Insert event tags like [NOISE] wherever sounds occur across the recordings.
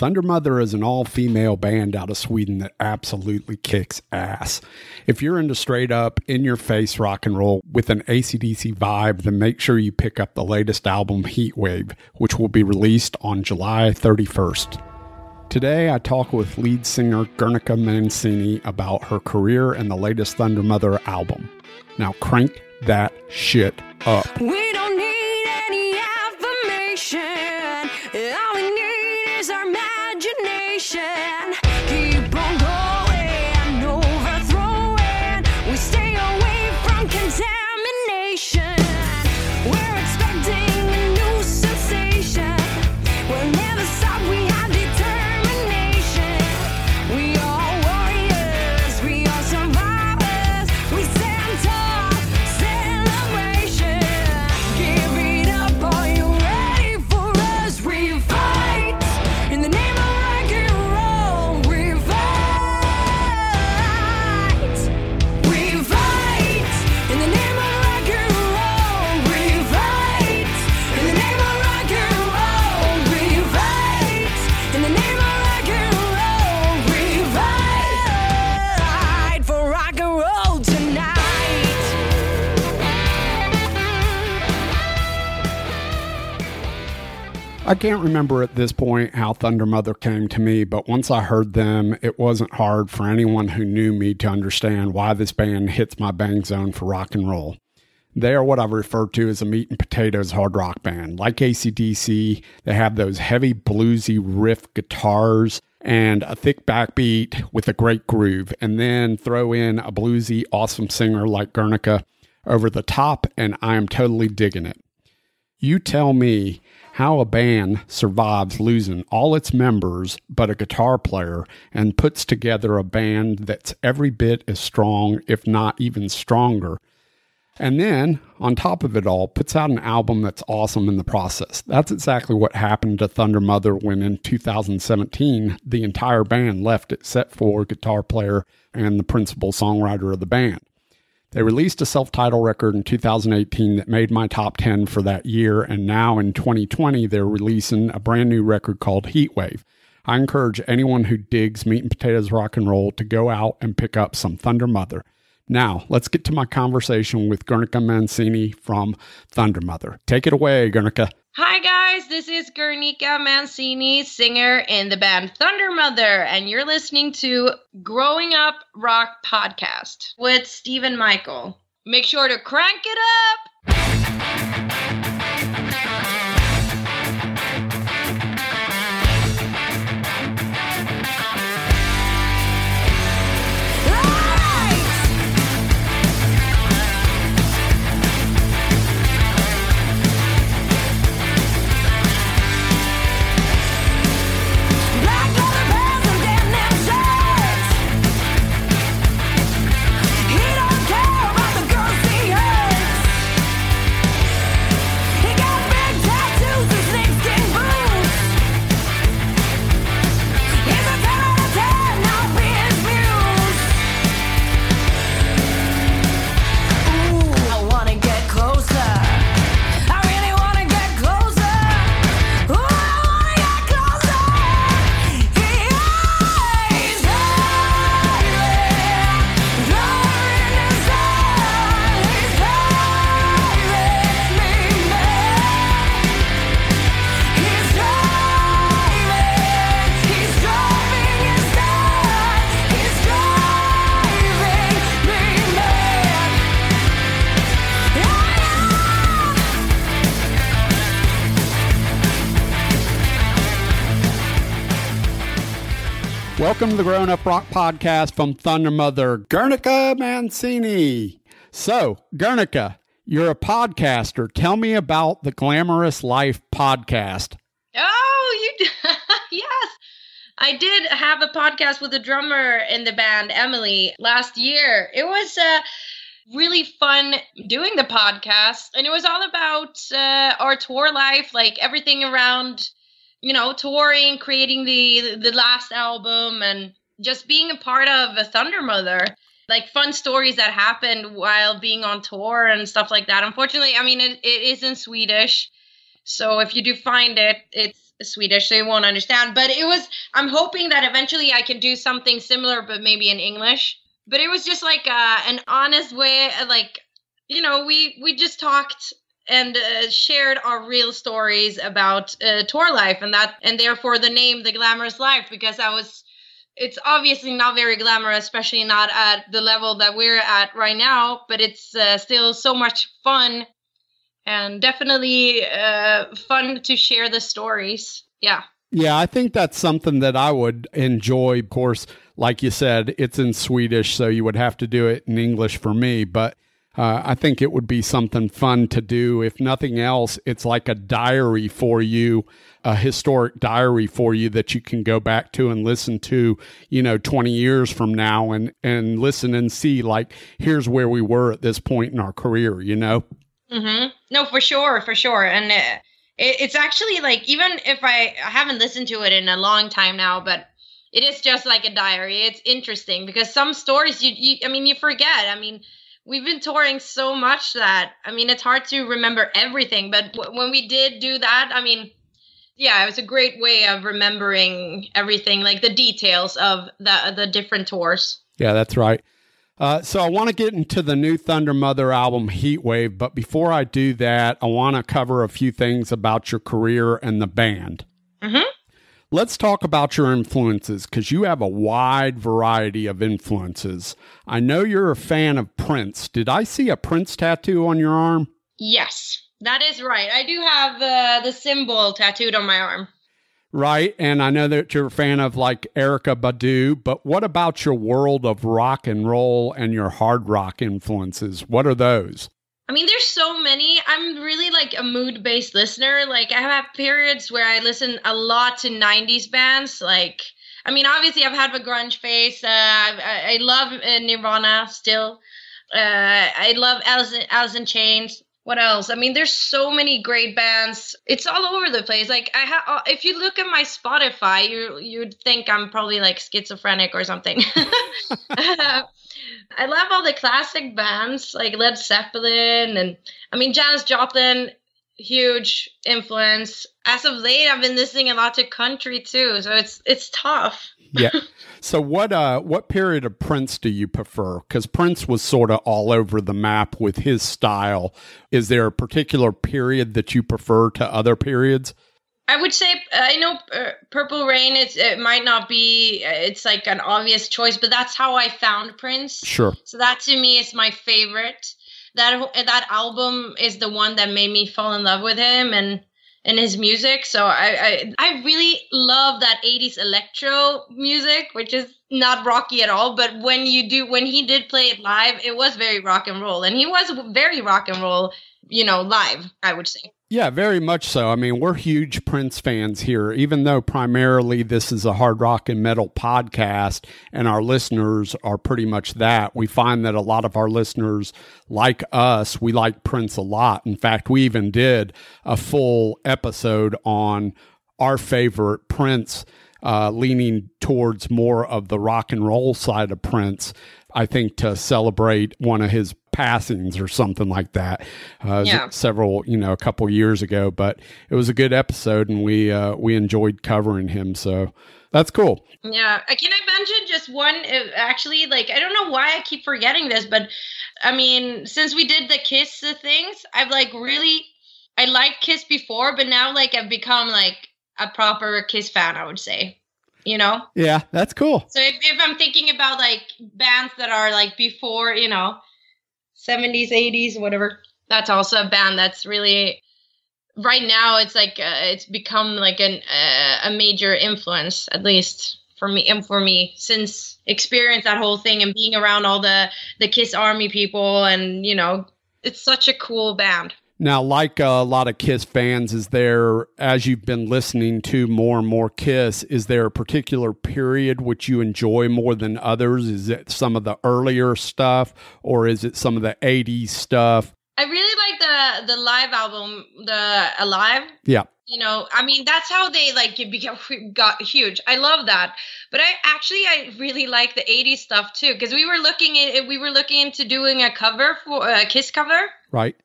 Thundermother is an all female band out of Sweden that absolutely kicks ass. If you're into straight up, in your face rock and roll with an ACDC vibe, then make sure you pick up the latest album, Heatwave, which will be released on July 31st. Today, I talk with lead singer Guernica Mancini about her career and the latest Thunder Mother album. Now, crank that shit up. I can't remember at this point how Thundermother came to me, but once I heard them, it wasn't hard for anyone who knew me to understand why this band hits my bang zone for rock and roll. They are what I refer to as a meat and potatoes hard rock band. Like ACDC, they have those heavy bluesy riff guitars and a thick backbeat with a great groove, and then throw in a bluesy, awesome singer like Guernica over the top, and I am totally digging it. You tell me how a band survives losing all its members but a guitar player and puts together a band that's every bit as strong, if not even stronger. And then, on top of it all, puts out an album that's awesome in the process. That's exactly what happened to Thunder Mother when in 2017 the entire band left except for guitar player and the principal songwriter of the band. They released a self titled record in 2018 that made my top 10 for that year, and now in 2020, they're releasing a brand new record called Heatwave. I encourage anyone who digs meat and potatoes rock and roll to go out and pick up some Thundermother. Now, let's get to my conversation with Guernica Mancini from Thunder Mother. Take it away, Guernica. Hi guys, this is Guernica Mancini, singer in the band Thunder Mother, and you're listening to Growing Up Rock Podcast with Stephen Michael. Make sure to crank it up! Welcome to the Growin' Up Rock Podcast from Thunder Mother, Guernica Mancini. So, Guernica, you're a podcaster. Tell me about the Glamorous Life podcast. Oh, you [LAUGHS] yes. I did have a podcast with a drummer in the band, Emily, last year. It was uh, really fun doing the podcast, and it was all about uh, our tour life, like everything around, you know, touring, creating the the last album, and just being a part of a thunder mother Like fun stories that happened while being on tour and stuff like that. Unfortunately, I mean, it, it is in Swedish. So if you do find it, it's Swedish, so you won't understand. But it was. I'm hoping that eventually I can do something similar, but maybe in English. But it was just like uh, an honest way, like you know, we we just talked and uh, shared our real stories about uh, tour life, and that, and therefore the name, the glamorous life, because I was. It's obviously not very glamorous, especially not at the level that we're at right now. But it's uh, still so much fun and definitely uh, fun to share the stories. Yeah. Yeah, I think that's something that I would enjoy. Of course, like you said, it's in Swedish, so you would have to do it in English for me. But uh, I think it would be something fun to do. If nothing else, it's like a diary for you, a historic diary for you that you can go back to and listen to, you know, 20 years from now and, and listen and see, like, here's where we were at this point in our career, you know? Mm-hmm. No, for sure, for sure. And uh, it, it's actually like, even if I, I haven't listened to it in a long time now, but it is just like a diary. It's interesting because some stories you, you I mean, you forget. I mean, we've been touring so much that I mean it's hard to remember everything. But w- when we did do that, I mean, yeah, it was a great way of remembering everything, like the details of the the different tours. Yeah, that's right. Uh, so I want to get into the new Thunder Mother album, Heatwave. But before I do that, I want to cover a few things about your career and the band. Mhm. Let's talk about your influences because you have a wide variety of influences. I know you're a fan of Prince. Did I see a Prince tattoo on your arm? Yes, that is right. I do have uh, the symbol tattooed on my arm. Right. And I know that you're a fan of like Erykah Badu, but what about your world of rock and roll and your hard rock influences? What are those? I mean, there's so many. I'm really like a mood based listener. Like, I have periods where I listen a lot to 90s bands. Like, I mean, obviously, I've had a grunge phase. Uh, I, I love uh, Nirvana still. Uh, I love Alice, Alice in Chains. What else? I mean, there's so many great bands. It's all over the place. Like, I have. If you look at my Spotify, you you'd think I'm probably like schizophrenic or something. [LAUGHS] [LAUGHS] I love all the classic bands like Led Zeppelin and I mean Janis Joplin, huge influence. As of late, I've been listening a lot to country too, so it's it's tough. yeah. So what uh what period of Prince do you prefer? Cuz Prince was sort of all over the map with his style. Is there a particular period that you prefer to other periods? I would say I know uh, Purple Rain. It's it might not be uh, it's like an obvious choice, but that's how I found Prince. Sure. So that to me is my favorite. That that album is the one that made me fall in love with him and and his music. So I I, I really love that 80s electro music, which is not rocky at all. But when you do when he did play it live, it was very rock and roll, and he was very rock and roll. You know, live. I would say. Yeah, very much so. I mean, we're huge Prince fans here, even though primarily this is a hard rock and metal podcast and our listeners are pretty much that. We find that a lot of our listeners, like us, we like Prince a lot. In fact, we even did a full episode on our favorite Prince, uh, leaning towards more of the rock and roll side of Prince. I think to celebrate one of his passings or something like that. Uh, Yeah. several, you know, a couple years ago, but it was a good episode and we uh, we enjoyed covering him. So that's cool. Yeah, Uh, can I mention just one? uh, Actually, like I don't know why I keep forgetting this, but I mean, since we did the Kiss uh, things, I've like really, I liked Kiss before, but now like I've become like a proper Kiss fan. I would say, you know. Yeah, that's cool. So if, if I'm thinking about like bands that are like before, you know, 70s, 80s, whatever, that's also a band that's really right now it's like uh, it's become like an uh, a major influence at least for me and for me since experience that whole thing and being around all the the Kiss Army people and you know it's such a cool band. Now, like a lot of Kiss fans, is there, as you've been listening to more and more Kiss, is there a particular period which you enjoy more than others? Is it some of the earlier stuff or is it some of the 80s stuff? I really like the the live album, the Alive. Yeah. You know, I mean, that's how they like it became [LAUGHS] got huge. I love that, but I actually I really like the '80s stuff too because we were looking at we were looking into doing a cover for a Kiss cover, Right.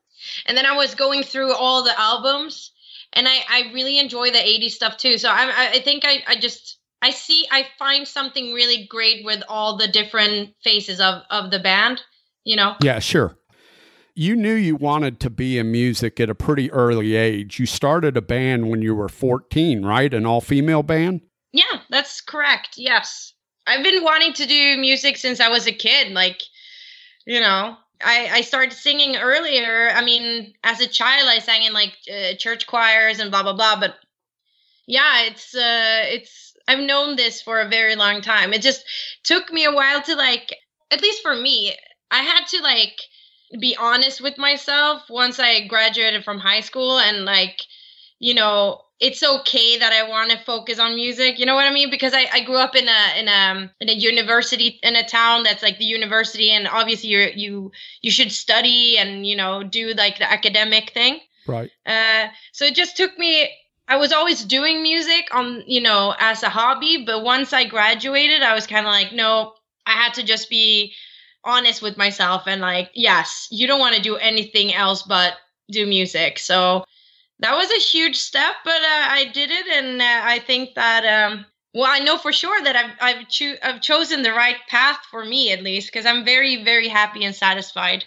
And then I was going through all the albums, and I I really enjoy the 80s stuff too. So I I- think I I just I see I find something really great with all the different faces of of the band. You know. Yeah, sure. You knew you wanted to be in music at a pretty early age. You started a band when you were 14, right? An all female band? Yeah, that's correct. Yes. I've been wanting to do music since I was a kid. Like, you know, I, I started singing earlier. I mean, as a child, I sang in like uh, church choirs and blah, blah, blah. But yeah, it's, uh, it's, I've known this for a very long time. It just took me a while to like, at least for me, I had to like be honest with myself once I graduated from high school and like, you know, it's okay that I want to focus on music. You know what I mean? Because I, I grew up in a in a in a university in a town that's like the university, and obviously you you you should study and you know do like the academic thing. Right. Uh, so it just took me. I was always doing music on you know as a hobby, but once I graduated, I was kind of like, no, I had to just be honest with myself and like, yes, you don't want to do anything else but do music. So that was a huge step, but uh, I did it, and uh, I think that um, well, I know for sure that I've I've, cho- I've chosen the right path for me at least because I'm very very happy and satisfied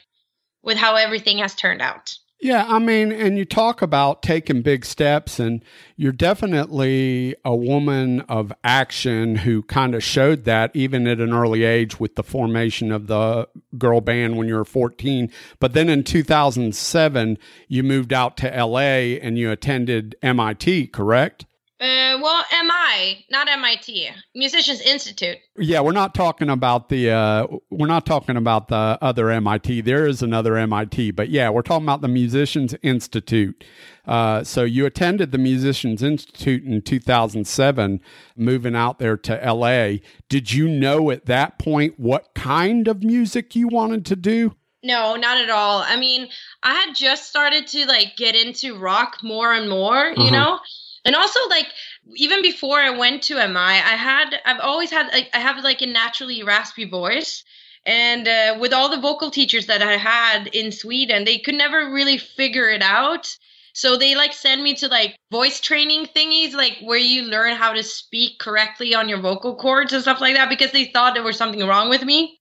with how everything has turned out. Yeah, I mean, and you talk about taking big steps, and you're definitely a woman of action who kind of showed that even at an early age with the formation of the girl band when you were 14. But then in 2007, you moved out to LA and you attended MIT, correct? Uh, well, MI, not MIT, Musicians Institute. Yeah, we're not talking about the uh, we're not talking about the other MIT. There is another MIT, but yeah, we're talking about the Musicians Institute. Uh, so you attended the Musicians Institute in 2007, moving out there to LA. Did you know at that point what kind of music you wanted to do? No, not at all. I mean, I had just started to like get into rock more and more, you Uh-huh. know? And also like even before I went to MI, I had I've always had like I have like a naturally raspy voice. And uh, with all the vocal teachers that I had in Sweden, they could never really figure it out. So they like send me to like voice training thingies, like where you learn how to speak correctly on your vocal cords and stuff like that, because they thought there was something wrong with me.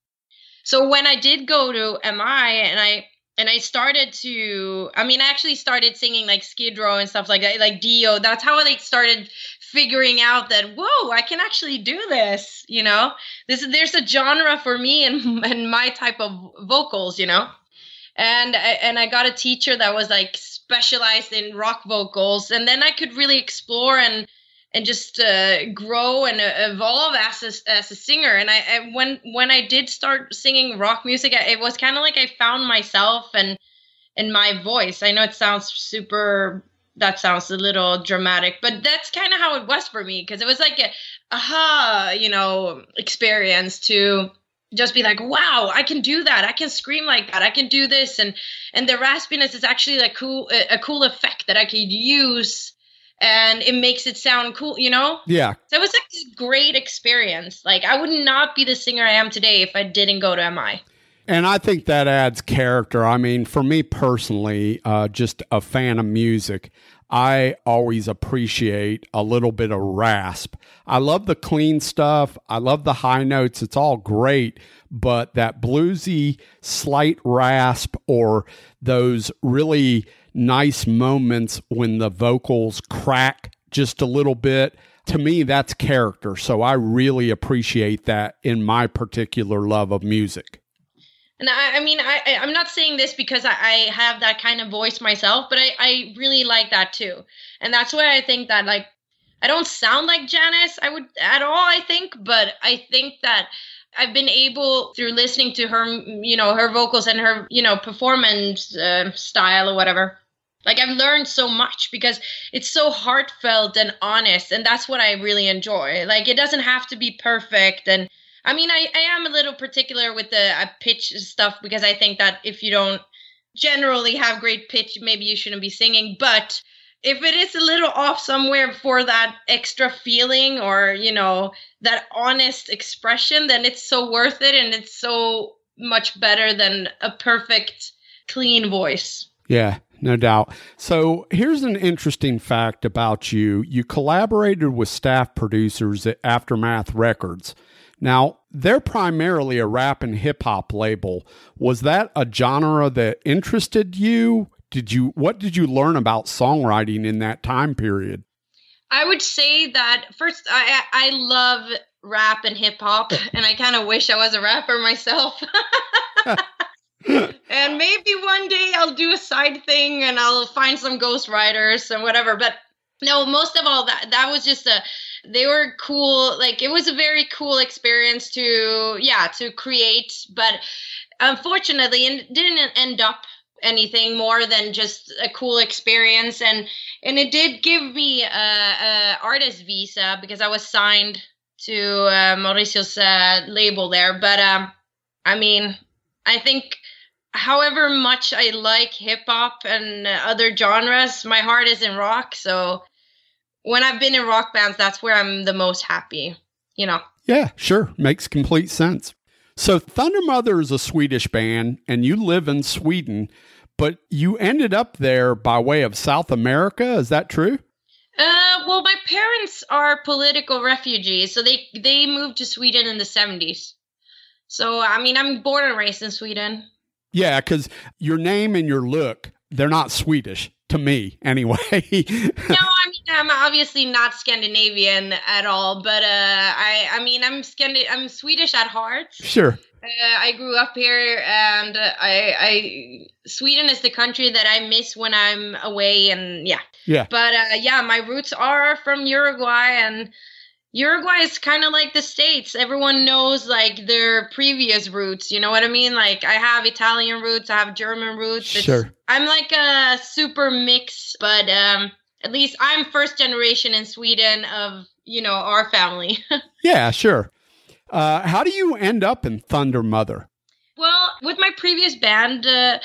So when I did go to MI and I and I started to I mean I actually started singing like Skid Row and stuff like that, like Dio. That's how I like started figuring out that whoa, I can actually do this, you know? This there's a genre for me and [LAUGHS] and my type of vocals, you know? And I, and I got a teacher that was like specialized in rock vocals and then I could really explore and and just uh, grow and uh, evolve as a, as a singer. And I, I when when I did start singing rock music, it was kind of like I found myself and and my voice. I know it sounds super. That sounds a little dramatic, but that's kind of how it was for me because it was like a aha, you know, experience to just be like wow i can do that i can scream like that i can do this and and the raspiness is actually like cool a cool effect that i could use and it makes it sound cool you know Yeah, so it was like this great experience like i would not be the singer i am today if i didn't go to mi And I think that adds character. I mean, for me personally, uh, just a fan of music, I always appreciate a little bit of rasp. I love the clean stuff. I love the high notes. It's all great. But that bluesy slight rasp or those really nice moments when the vocals crack just a little bit, to me, that's character. So I really appreciate that in my particular love of music. And I, I mean, I, I'm not saying this because I, I have that kind of voice myself, but I, I really like that too. And that's why I think that, like, I don't sound like Janis, I would at all, I think, but I think that I've been able through listening to her, you know, her vocals and her, you know, performance uh, style or whatever. Like I've learned so much because it's so heartfelt and honest, and that's what I really enjoy. Like it doesn't have to be perfect, and I mean, I, I am a little particular with the uh, pitch stuff because I think that if you don't generally have great pitch, maybe you shouldn't be singing. But if it is a little off somewhere for that extra feeling or, you know, that honest expression, then it's so worth it and it's so much better than a perfect, clean voice. Yeah. No doubt. So here's an interesting fact about you. You collaborated with staff producers at Aftermath Records. Now, they're primarily a rap and hip hop label. Was that a genre that interested you? Did you what did you learn about songwriting in that time period? I would say that first, I I love rap and hip hop, and I kind of wish I was a rapper myself. [LAUGHS] [LAUGHS] and maybe one day I'll do a side thing and I'll find some ghostwriters and whatever. But no, most of all, that that was just a. They were cool. Like it was a very cool experience to yeah to create, but unfortunately, it didn't end up anything more than just a cool experience and and it did give me a, a artist visa because i was signed to uh, mauricio's uh, label there but um i mean i think however much i like hip hop and other genres my heart is in rock so when i've been in rock bands that's where i'm the most happy you know Yeah, sure. Makes complete sense. So Thunder Mother is a Swedish band and you live in Sweden, but you ended up there by way of South America, is that true? Uh, well, my parents are political refugees, so they they moved to Sweden in the seventies. So I mean, I'm born and raised in Sweden. Yeah, cuz your name and your look, they're not Swedish to me anyway. [LAUGHS] No, I mean, I'm obviously not Scandinavian at all, but uh, I I mean, I'm Scandi- I'm Swedish at heart. sure. Uh, I grew up here, and uh, I I Sweden is the country that I miss when I'm away, and yeah. Yeah. But uh, yeah, my roots are from Uruguay, and Uruguay is kind of like the states. Everyone knows like their previous roots. You know what I mean? Like I have Italian roots, I have German roots. It's- Sure. I'm like a super mix, but um, at least I'm first generation in Sweden of you know our family. [LAUGHS] Yeah, sure. Uh, how do you end up in Thunder Mother? Well, with my previous band, uh,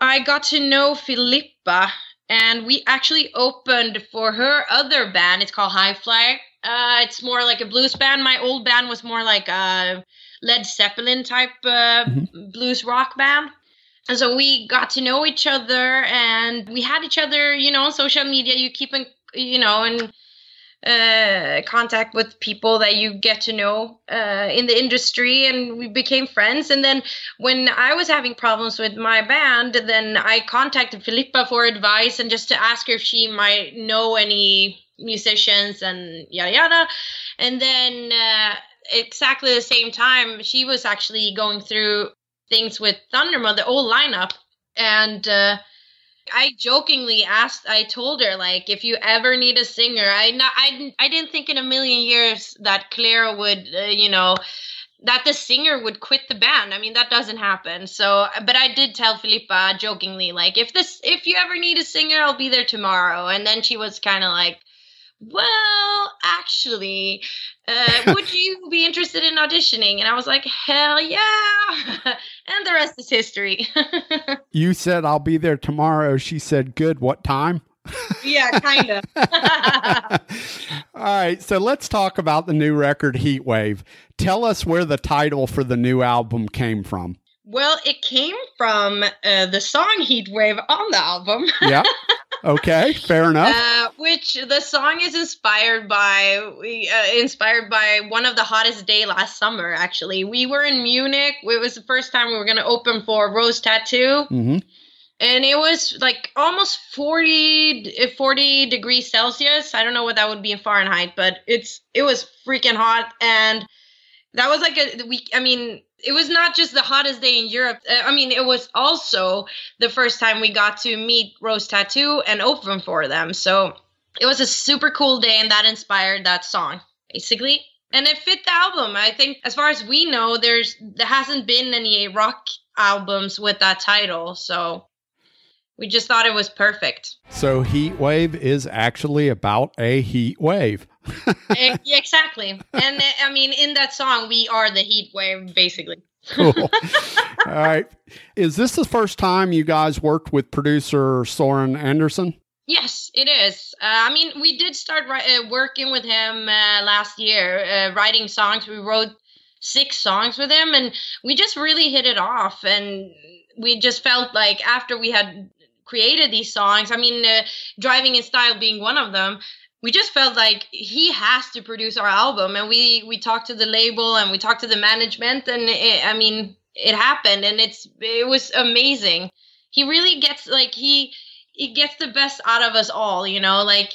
I got to know Filippa, and we actually opened for her other band. It's called High Fly. Uh, it's more like a blues band. My old band was more like a Led Zeppelin type uh, blues rock band. And so we got to know each other, and we had each other, you know, on social media. You keep in, you know, in uh, contact with people that you get to know uh, in the industry, and we became friends. And then when I was having problems with my band, then I contacted Filippa for advice and just to ask her if she might know any musicians and yada yada. And then uh, exactly the same time, she was actually going through things with Thundermother, the old lineup, and. Uh, I jokingly asked. I told her like, if you ever need a singer, I not, I I didn't think in a million years that Clara would, uh, you know, that the singer would quit the band. I mean, that doesn't happen. So, but I did tell Filippa jokingly like, if this, if you ever need a singer, I'll be there tomorrow. And then she was kind of like, well, actually, uh, would [LAUGHS] you be interested in auditioning? And I was like, hell yeah. [LAUGHS] and the rest is history. [LAUGHS] You said I'll be there tomorrow. She said, "Good. What time?" yeah, kind of. All right, so let's talk about the new record Heat Wave. Tell us where the title for the new album came from. Well, it came from uh, the song Heat Wave on the album, Yeah. Okay, fair enough. uh, which the song is inspired by we, uh, inspired by one of the hottest day last summer. Actually, we were in Munich. It was the first time we were going to open for Rose Tattoo, hmm and it was like almost 40, uh, 40 degrees Celsius. I don't know what that would be in Fahrenheit, but it's it was freaking hot and that was like a we i mean it was not just the hottest day in europe. Uh, i mean it was also the first time we got to meet rose tattoo and open for them. So it was a super cool day and that inspired that song basically. And it fit the album. I think as far as we know there's there hasn't been any rock albums with that title. So we just thought it was perfect So Heat Wave is actually about a heat wave. [LAUGHS] Eh, exactly and uh, i mean in that song we are the heat wave basically Cool. [LAUGHS] All right. Is this the first time you guys worked with producer Søren Andersen? Yes, it is. Uh, I mean, we did start ri- uh, working with him uh, last year, uh, writing songs. We wrote six songs with him, and we just really hit it off. And we just felt like after we had created these songs. I mean, uh, Driving in Style being one of them. We just felt like he has to produce our album, and we we talked to the label and we talked to the management, and it, I mean, it happened, and it's it was amazing. He really gets like he he gets the best out of us all, you know, like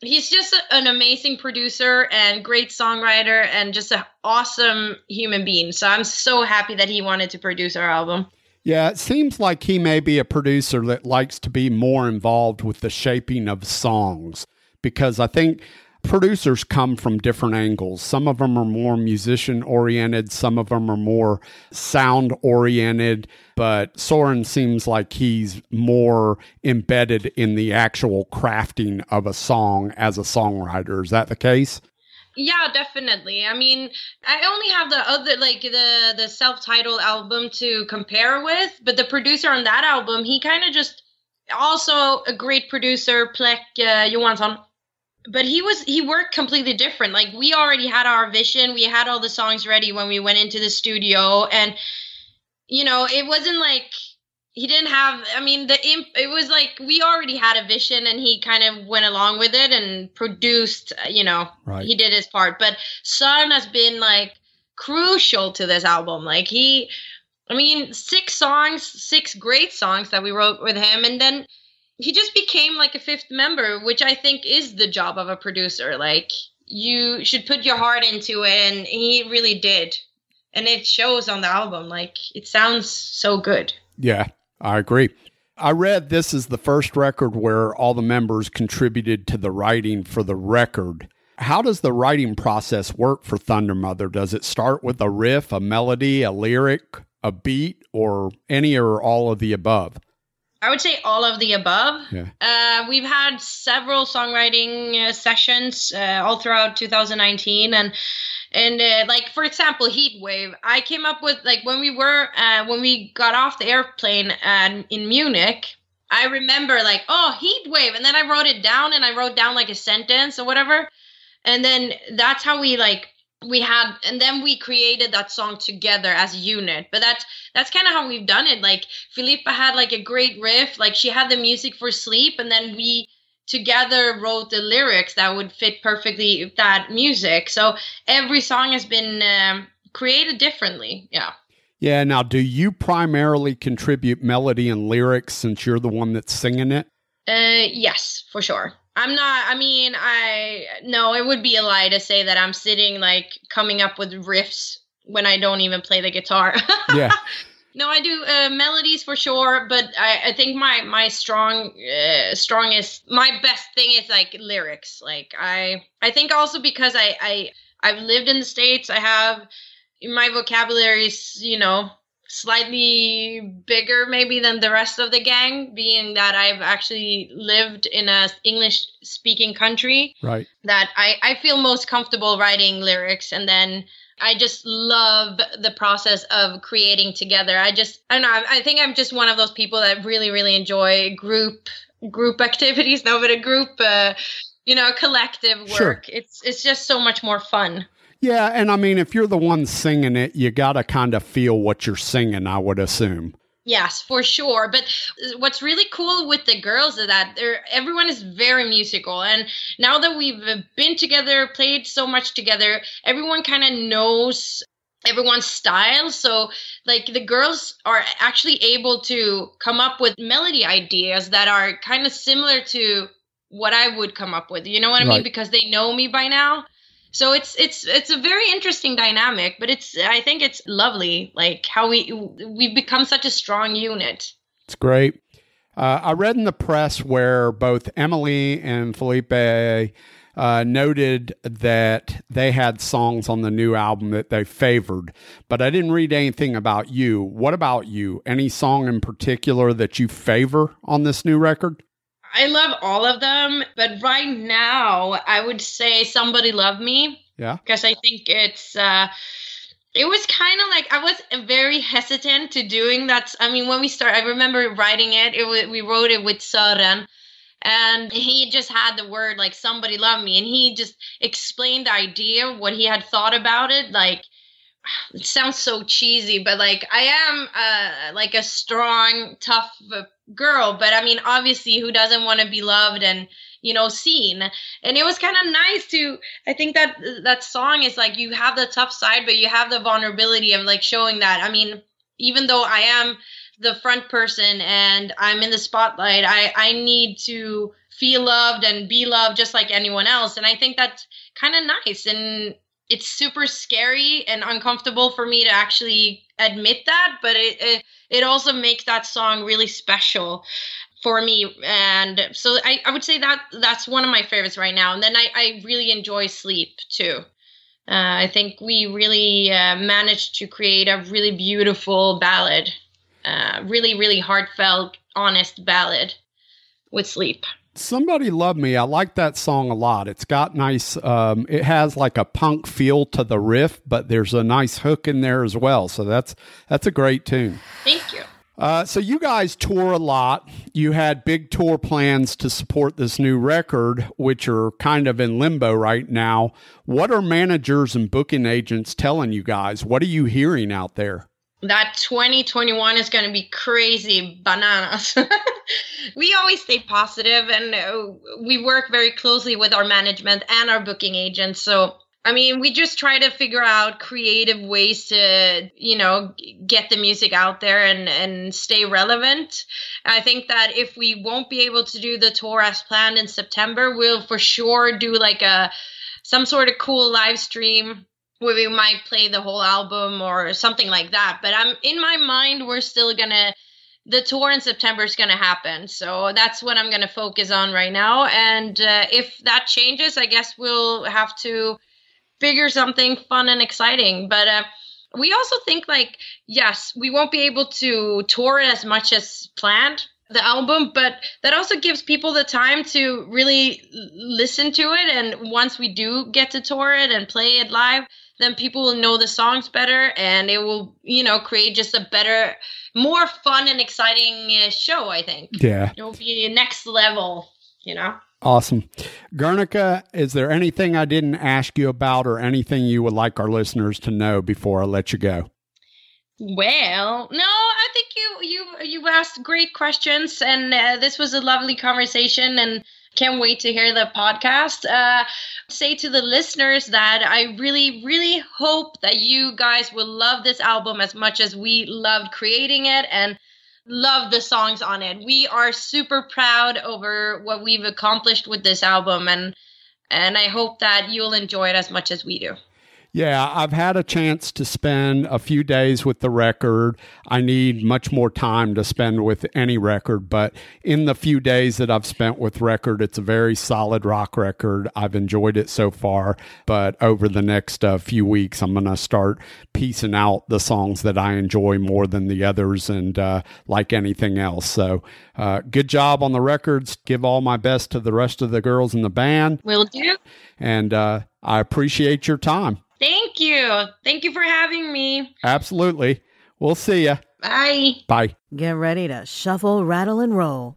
he's just a, an amazing producer and great songwriter and just an awesome human being. So I'm so happy that he wanted to produce our album. Yeah, it seems like he may be a producer that likes to be more involved with the shaping of songs because I think producers come from different angles. Some of them are more musician oriented, some of them are more sound oriented, but Søren seems like he's more embedded in the actual crafting of a song as a songwriter. Is that the case? Yeah, definitely. I mean, I only have the other like the the self-titled album to compare with, but the producer on that album, he kind of just also a great producer, Plek uh, Johansson. But he was he worked completely different. Like we already had our vision, we had all the songs ready when we went into the studio, and you know, it wasn't like he didn't have i mean the imp it was like we already had a vision and he kind of went along with it and produced uh, you know Right. he did his part. But Søren has been like crucial to this album. Like he i mean six songs six great songs that we wrote with him. And then he just became like a fifth member which i think is the job of a producer. Like you should put your heart into it. And he really did. And it shows on the album. Like it sounds so good. Yeah, I agree. I read this is the first record where all the members contributed to the writing for the record. How does the writing process work for Thunder Mother? Does it start with a riff, a melody, a lyric, a beat, or any or all of the above? I would say all of the above. Yeah. Uh, we've had several songwriting uh, sessions uh, all throughout 2019, and and uh, like for example, Heat Wave. I came up with like when we were uh, when we got off the airplane uh, in Munich. I remember like oh Heat Wave, and then I wrote it down, and I wrote down like a sentence or whatever, and then that's how we like we had and then we created that song together as a unit. But that's that's kind of how we've done it. Like Filippa had like a great riff. Like she had the music for sleep. And then we together wrote the lyrics that would fit perfectly with that music so every song has been um, created differently yeah Yeah. Now, do you primarily contribute melody and lyrics since you're the one that's singing it? Uh, yes, for sure. I'm not. I mean, I no. It would be a lie to say that I'm sitting like coming up with riffs when I don't even play the guitar. [LAUGHS] Yeah. No, I do uh, melodies for sure, but I, I think my my strong uh, strongest my best thing is like lyrics. Like I I think also because I I I've lived in the states. I have my vocabulary is you know slightly bigger maybe than the rest of the gang being that i've actually lived in a english speaking country Right. that I, I feel most comfortable writing lyrics and then I just love the process of creating together. I just I don't know, I, I think I'm just one of those people that really, really enjoy group group [LAUGHS] activities, no but a group uh you know, collective work. Sure. It's it's just so much more fun. Yeah. And I mean, if you're the one singing it, you got to kind of feel what you're singing, I would assume. Yes, for sure. But uh, what's really cool with the girls is that they're everyone is very musical, and now that we've uh, been together, played so much together, everyone kind of knows everyone's style. So, like the girls are actually able to come up with melody ideas that are kind of similar to what I would come up with. You know what I Right. mean? Because they know me by now. So it's it's it's a very interesting dynamic, but it's I think it's lovely, like how we we've become such a strong unit. It's great. Uh, I read in the press where both Emily and Filippa uh, noted that they had songs on the new album that they favored, but I didn't read anything about you. What about you? Any song in particular that you favor on this new record? I love all of them, but right now I would say "Somebody Love Me" Yeah. because I think it's. uh it was kind of like I was very hesitant to doing that. I mean, when we start, I remember writing it. It was, we wrote it with Søren, and he just had the word like "somebody love me," and he just explained the idea, what he had thought about it. Like, [SIGHS] it sounds so cheesy, but like I am uh, like a strong, tough uh, girl, but I mean, obviously, who doesn't want to be loved and you know seen? And it was kind of nice to. I think that that song is like you have the tough side, but you have the vulnerability of like showing that. I mean, even though I am the front person and I'm in the spotlight, I I need to feel loved and be loved just like anyone else. And I think that's kind of nice and it's super scary and uncomfortable for me to actually admit that, but it, it it also makes that song really special for me. And so I, I would say that that's one of my favorites right now. And then i, I really enjoy sleep too. Uh, i think we really uh, managed to create a really beautiful ballad uh, really really heartfelt honest ballad with sleep Somebody Love Me. I like that song a lot. It's got nice, um, it has like a punk feel to the riff, but there's a nice hook in there as well. So that's that's a great tune. thank you Uh, so you guys tour a lot. You had big tour plans to support this new record, which are kind of in limbo right now. What are managers and booking agents telling you guys? What are you hearing out there? That 2021 is going to be crazy bananas. [LAUGHS] we always stay positive and uh, we work very closely with our management and our booking agents. So, I mean, we just try to figure out creative ways to, you know, get the music out there and and stay relevant. I think that if we won't be able to do the tour as planned in September, we'll for sure do like a some sort of cool live stream where we might play the whole album or something like that. But I'm in my mind, we're still gonna the tour in September is gonna happen. So that's what I'm gonna focus on right now. And uh, if that changes, I guess we'll have to figure something fun and exciting. But uh, we also think like yes, we won't be able to tour it as much as planned the album but that also gives people the time to really listen to it and once we do get to tour it and play it live then people will know the songs better and it will you know create just a better more fun and exciting uh, show i think Yeah. it will be next level you know Awesome. Guernica, is there anything I didn't ask you about or anything you would like our listeners to know before I let you go? Well, no, I think you you you asked great questions, and uh, this was a lovely conversation, and can't wait to hear the podcast. Uh, say to the listeners that I really, really hope that you guys will love this album as much as we loved creating it, and love the songs on it. We are super proud over what we've accomplished with this album, and and I hope that you'll enjoy it as much as we do. Yeah, I've had a chance to spend a few days with the record. I need much more time to spend with any record, but in the few days that I've spent with record, it's a very solid rock record. I've enjoyed it so far, but over the next uh, few weeks, I'm going to start piecing out the songs that I enjoy more than the others and uh, like anything else. So, uh, good job on the records. Give all my best to the rest of the girls in the band, Will do. and uh, I appreciate your time. Thank you. Thank you for having me. Absolutely. We'll see you. Bye. Bye. Get ready to shuffle, rattle, and roll.